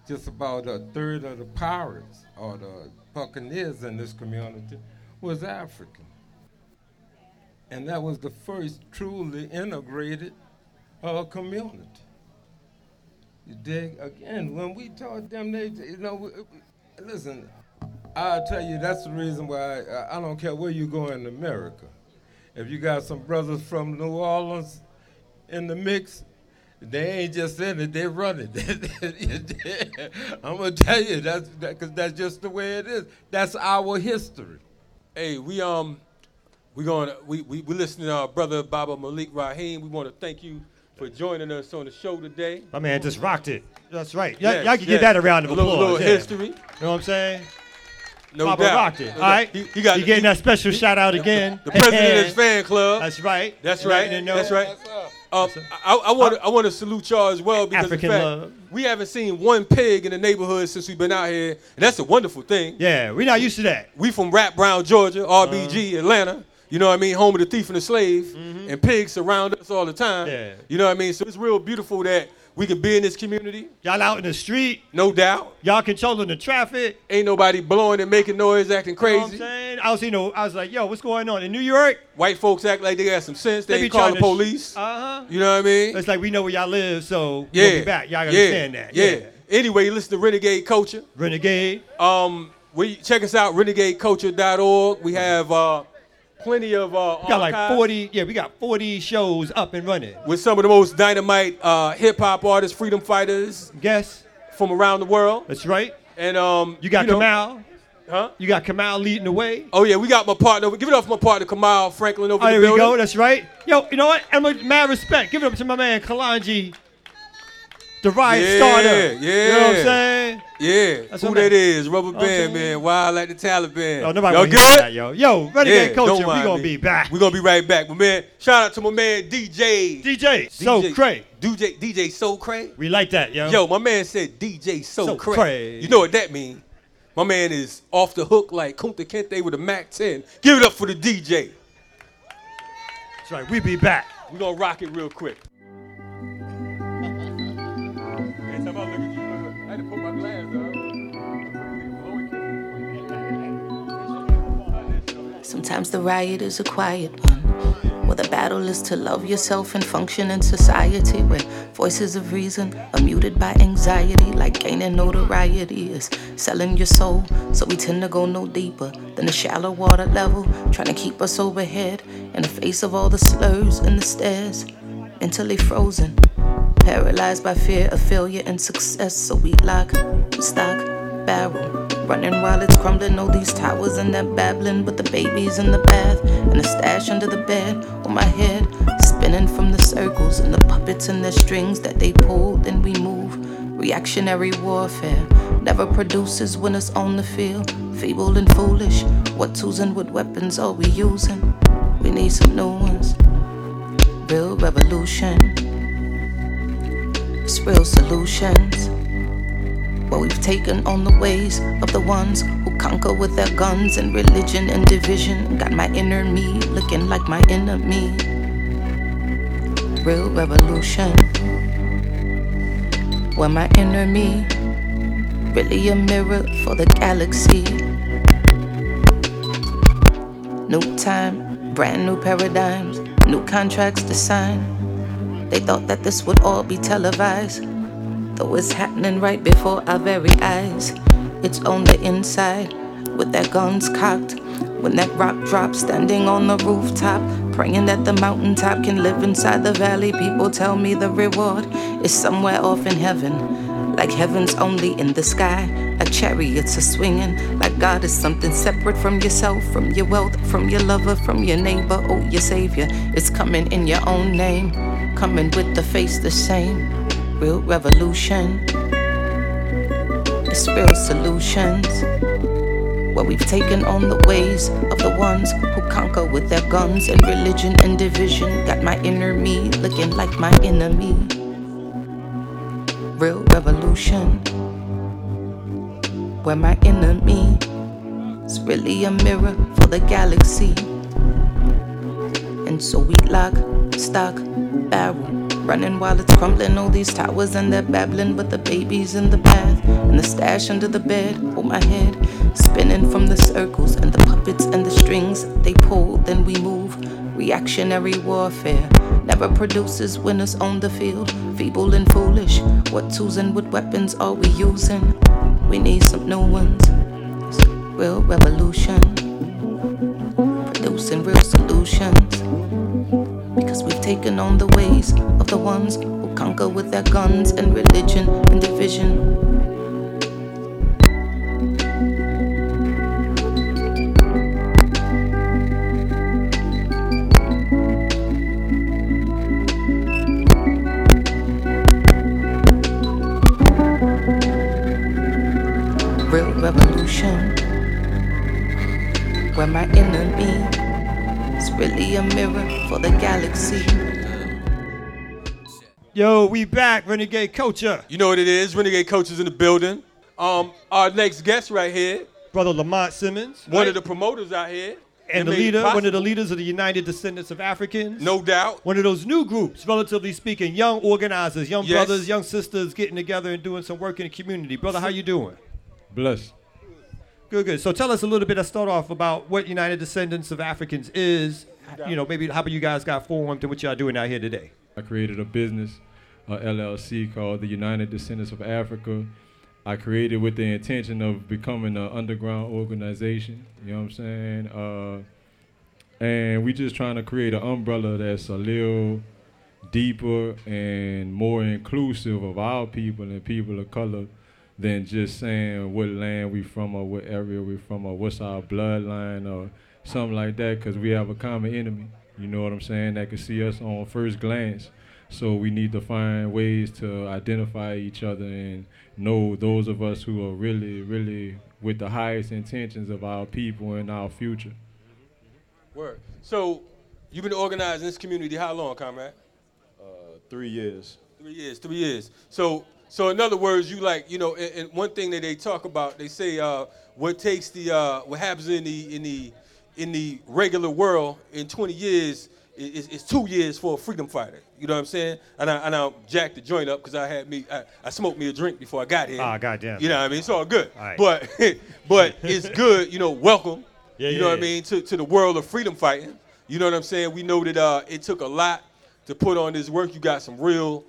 just about a third of the pirates or the buccaneers in this community was African. And that was the first truly integrated uh, community. You dig? Again, when we taught them, they, you know, we- we- listen, I'll tell you, that's the reason why I, I don't care where you go in America. If you got some brothers from New Orleans in the mix, they ain't just in it, they run it. I'm gonna tell you, that's because that's just the way it is. That's our history.
Hey, we um, we going to we we we listening to our brother Baba Malik Rahim. We want to thank you for joining us on the show today.
My man just rocked it. That's right. Y'all,
Yes,
y'all can
yes.
give that a round of
A little- little
yeah.
history.
You know what I'm saying?
No
Papa
doubt.
rocked it.
No
All
He- he got-
you getting
he-
that special
he-
shout out again.
The president of his fan club.
That's right.
That's right.
letting you know-
That's right. Um, I, I want to uh, I want to salute y'all as well because
African
in fact,
love.
we haven't seen one pig in the neighborhood since we've been out here, and that's a wonderful thing.
Yeah, we're not used to that.
We from Rap Brown, Georgia, RBG, uh-huh. Atlanta. You know what I mean? Home of the thief and the slave, mm-hmm. and pigs surround us all the time.
Yeah.
You know what I mean? So it's real beautiful that we can be in this community.
Y'all out in the street.
No doubt.
Y'all controlling the traffic.
Ain't nobody blowing and making noise, acting
You know what I'm
crazy.
saying? I was, you know, I was like, yo, what's going on in New York?
White folks act like they got some sense. They,
They be
ain't call the
to sh-
police.
Uh-huh.
You know what I mean?
It's like we know where y'all live, so
yeah.
we'll be back. Y'all gotta
yeah.
understand that.
Yeah. Anyway, listen to Renegade Culture.
Renegade.
Um, we check us out, renegadeculture.org. We have uh, plenty of uh,
We got like 40, yeah, we got 40 shows up and running.
with some of the most dynamite uh, hip hop artists, freedom fighters.
Guess.
From around the world.
That's right.
And um,
You got
know-
Kamau.
Huh?
You got Kamau leading the way.
Oh yeah, we got my partner. Give it up for my partner Kamau Franklin over
Oh,
the
there we go. That's right. Yo, you know what? I'm mad respect. Give it up to my man Kalonji, the riot
yeah,
starter.
Yeah.
You know what I'm saying?
Yeah.
That's
Who that Rubber
what I'm
band, man. Wild like the Taliban.
Oh, nobody wanna
good?
that, yo. Yo, Renegade Culture,
don't
we gonna
me.
be back.
We gonna be right back. My man, shout out to my man DJ.
DJ So Cray.
DJ DJ So Cray.
We like that, yo.
Yo, my man said DJ So,
So
Cray.
Cray.
You know what that means. My man is off the hook like Kunta Kinte with a Mac 10. Give it up for the DJ.
That's right. We be back.
We gonna rock it real quick.
Sometimes the riot is a quiet one. Where the battle is to love yourself and function in society. Where voices of reason are muted by anxiety. Like gaining notoriety is selling your soul. So we tend to go no deeper than the shallow water level. Trying to keep us overhead in the face of all the slurs and the stares. Mentally frozen. Paralyzed by fear of failure and success. So we lock, we stock, barrel. Running while it's crumbling, all these towers and they're babbling. But the baby's in the bath and the stash under the bed on my head. Spinning from the circles and the puppets and the strings that they pull, then we move. Reactionary warfare never produces winners on the field. Feeble and foolish. What tools and what weapons are we using? We need some new ones. Real revolution. It's real solutions. Well, we've taken on the ways of the ones who conquer with their guns and religion and division. Got my inner me looking like my enemy. Real revolution. Where my inner me really a mirror for the galaxy. New time, brand new paradigms, new contracts to sign. They thought that this would all be televised. Though it's happening right before our very eyes. It's on the inside, with their guns cocked. When that rock drops, standing on the rooftop, praying that the mountaintop can live inside the valley. People tell me the reward is somewhere off in heaven. Like heaven's only in the sky, like chariots are swinging. Like God is something separate from yourself, from your wealth, from your lover, from your neighbor, oh, your savior. It's coming in your own name, coming with the face the same real revolution. It's real solutions. Where we've taken on the ways of the ones who conquer with their guns and religion and division. Got my inner me looking like my enemy. Real revolution. Where my enemy is really a mirror for the galaxy. And so we lock, stock, barrel Running while it's crumbling, all these towers and they're babbling. But the baby's in the bath and the stash under the bed. Hold my head, spinning from the circles and the puppets and the strings. They pull, then we move. Reactionary warfare never produces winners on the field. Feeble and foolish. What tools and what weapons are we using? We need some new ones. Real revolution. Producing real solutions. Taken on the ways of the ones who conquer with their guns and religion and division. Real revolution. Where my enemy really a mirror for the galaxy.
Yo, we back, Renegade Culture.
You know what it is. Renegade Culture in the building. Um, our next guest right here,
Brother Lamont Simmons.
one of the promoters out here.
And the leader, one of the leaders of the United Descendants of Africans.
No doubt.
One of those new groups, relatively speaking, young organizers, young
Yes.
brothers, young sisters getting together and doing some work in the community. Brother, how you doing?
Bless.
Good, good. So tell us a little bit. Let's start off about what United Descendants of Africans is. You know, maybe how about you guys got formed and what y'all doing out here today.
I created a business, a LLC called the United Descendants of Africa. I created with the intention of becoming an underground organization. You know what I'm saying? Uh, and we just trying to create an umbrella that's a little deeper and more inclusive of our people and people of color than just saying what land we from or what area we from or what's our bloodline or something like that because we have a common enemy you know what i'm saying that can see us on first glance so we need to find ways to identify each other and know those of us who are really really with the highest intentions of our people and our future
Word. So, you've been organizing this community how long, comrade?
uh, three years
Three years. Three years. So, so in other words, you like, you know, and, and one thing that they talk about, they say, uh, what takes the, uh, what happens in the, in the, in the regular world in 20 years is, is, two years for a freedom fighter. You know what I'm saying? And I, and I jacked the joint up because I had me, I, I smoked me a drink before I got here.
Ah, goddamn.
You know what I mean? It's all good.
All right.
But, (laughs) but it's good. You know, welcome. (laughs)
Yeah,
you
yeah,
know what
yeah.
I mean? To, to the world of freedom fighting. You know what I'm saying? We know that uh, it took a lot to put on this work. You got some real,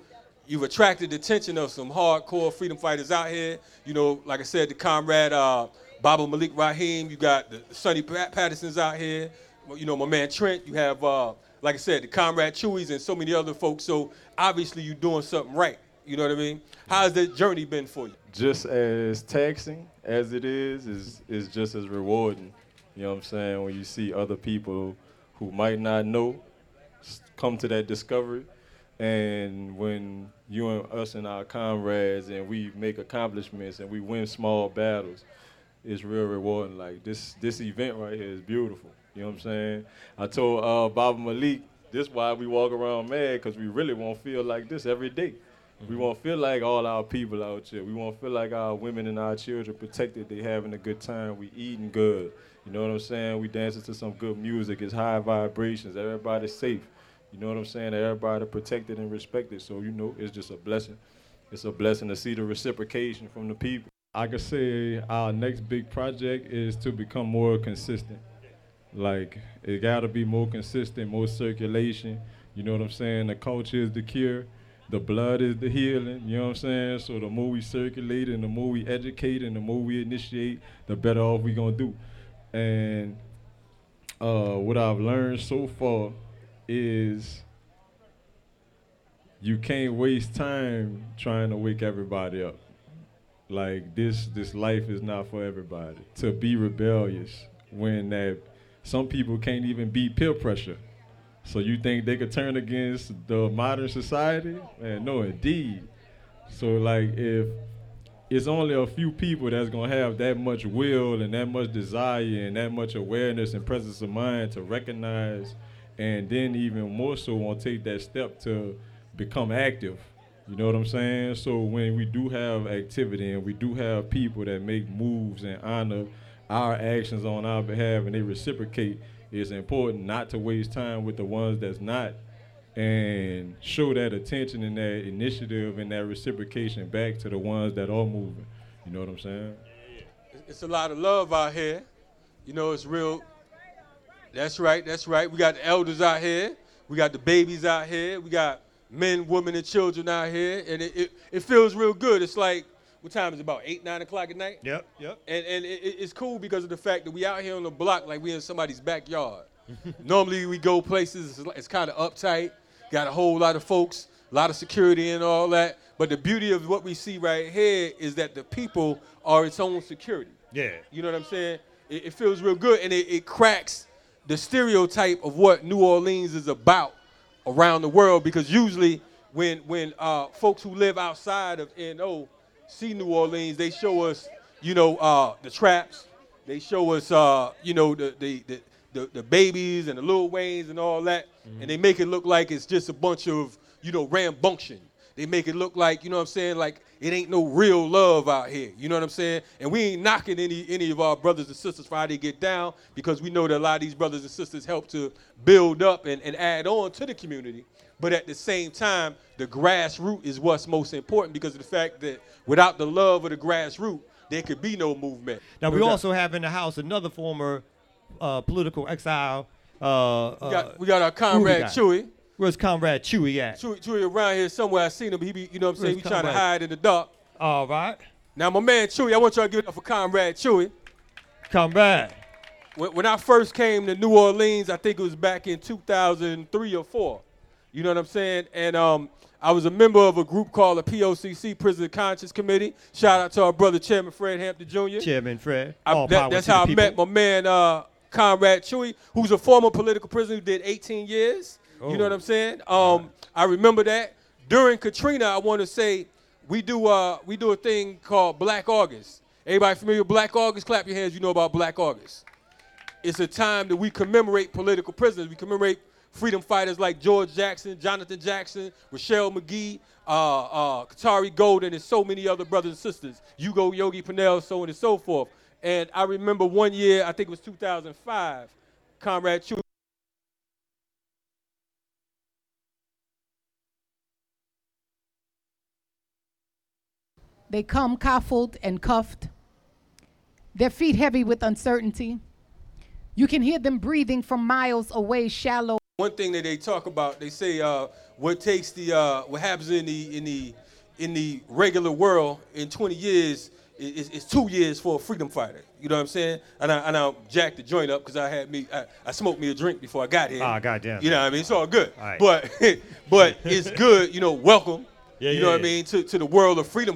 you've attracted the attention of some hardcore freedom fighters out here. You know, like I said, the comrade uh, Baba Malik Rahim. You got the Sonny Pat- Pattersons out here. You know, my man Trent. You have, uh, like I said, the comrade Chewies and so many other folks. So obviously you're doing something right. You know what I mean? How's that journey been for you?
just as taxing as it is, is is just as rewarding. You know what I'm saying? When you see other people who might not know come to that discovery, and when you and us and our comrades and we make accomplishments and we win small battles, it's real rewarding. Like this this event right here is beautiful. You know what I'm saying? I told uh, Baba Malik, this why we walk around mad because we really won't feel like this every day. We won't feel like all our people out here. We won't feel like our women and our children protected. They having a good time. We eating good. You know what I'm saying? We dancing to some good music. It's high vibrations. Everybody's safe. You know what I'm saying? Everybody protected and respected. So you know, it's just a blessing. It's a blessing to see the reciprocation from the people. I could say our next big project is to become more consistent. Like it got to be more consistent, more circulation. You know what I'm saying? The culture is the cure. The blood is the healing. You know what I'm saying? So the more we circulate and the more we educate and the more we initiate, the better off we gonna do. And uh, what I've learned so far is you can't waste time trying to wake everybody up. Like this, this life is not for everybody. To be rebellious when that some people can't even beat peer pressure. So you think they could turn against the modern society? Man, no, indeed. So like if it's only a few people that's gonna have that much will and that much desire and that much awareness and presence of mind to recognize and then even more so want to take that step to become active. You know what I'm saying? So when we do have activity and we do have people that make moves and honor our actions on our behalf and they reciprocate, it's important not to waste time with the ones that's not and show that attention and that initiative and that reciprocation back to the ones that are moving. You know what I'm saying?
It's a lot of love out here. You know, it's real. That's right. That's right. We got the elders out here. We got the babies out here. We got men, women, and children out here, and it, it, it feels real good. It's like what time is it? About eight, nine o'clock at night.
Yep, yep.
And and it, it- it's cool because of the fact that we out here on the block like we in somebody's backyard. (laughs) Normally we go places it's, kind of uptight, got a whole lot of folks, a lot of security and all that. But the beauty of what we see right here is that the people are its own security.
Yeah.
You know what I'm saying? It, it feels real good, and it, it cracks the stereotype of what New Orleans is about around the world. Because usually, when when uh, folks who live outside of NO see New Orleans, they show us, you know, uh, the traps. They show us, uh, you know, the the, the the the babies and the Lil Waynes and all that, and they make it look like it's just a bunch of, you know, rambunction. they make it look like, you know what I'm saying, like it ain't no real love out here. You know what I'm saying? And we ain't knocking any any of our brothers and sisters for how they get down because we know that a lot of these brothers and sisters help to build up and, and add on to the community. But at the same time, the grassroots is what's most important because of the fact that without the love of the grassroots, there could be no movement.
Now,
No
we
doubt.
also have in the house another former uh, political exile. Uh,
We got-
uh,
we got our comrade? Chewy.
Where's Comrade Chewy at?
Chewy, Chewy around here somewhere. I seen him. He be, you know what I'm saying?
Where's
He trying to hide in the dark.
All right.
Now, my man Chewy, I want y'all to give it up for Comrade Chewy.
Comrade.
When, when I first came to New Orleans, I think it was back in 2003 or four. You know what I'm saying? And um, I was a member of a group called the POCC, Prison Conscience Committee. Shout out to our brother Chairman Fred Hampton Jr.
Chairman Fred.
I-
All
that- that's how I
people.
met my man uh, Comrade Chewy, who's a former political prisoner who did 18 years. You know
Oh.
what I'm saying? Um, I remember that during Katrina. I want to say we do uh, we do a thing called Black August. Everybody familiar with Black August? Clap your hands. You know about Black August. It's a time that we commemorate political prisoners. We commemorate freedom fighters like George Jackson, Jonathan Jackson, Ruchell Magee, uh, uh, Khatari Gaulden, and so many other brothers and sisters. Hugo Yogi Pinell, so on and so forth. And I remember one year, I think it was 2005, Comrade Chew.
They come coffled and cuffed, their feet heavy with uncertainty. You can hear them breathing from miles away, shallow.
One thing that they talk about, they say uh, what takes the uh, what happens in the in the in the regular world in 20 years is, is, is two years for a freedom fighter. You know what I'm saying? And I and I jacked the joint up because I had me I, I smoked me a drink before I got here.
Ah, goddamn.
You know what I mean? It's all good.
All right.
But (laughs) but it's good. You know, welcome.
Yeah,
you
yeah,
know what I mean to, to the world of freedom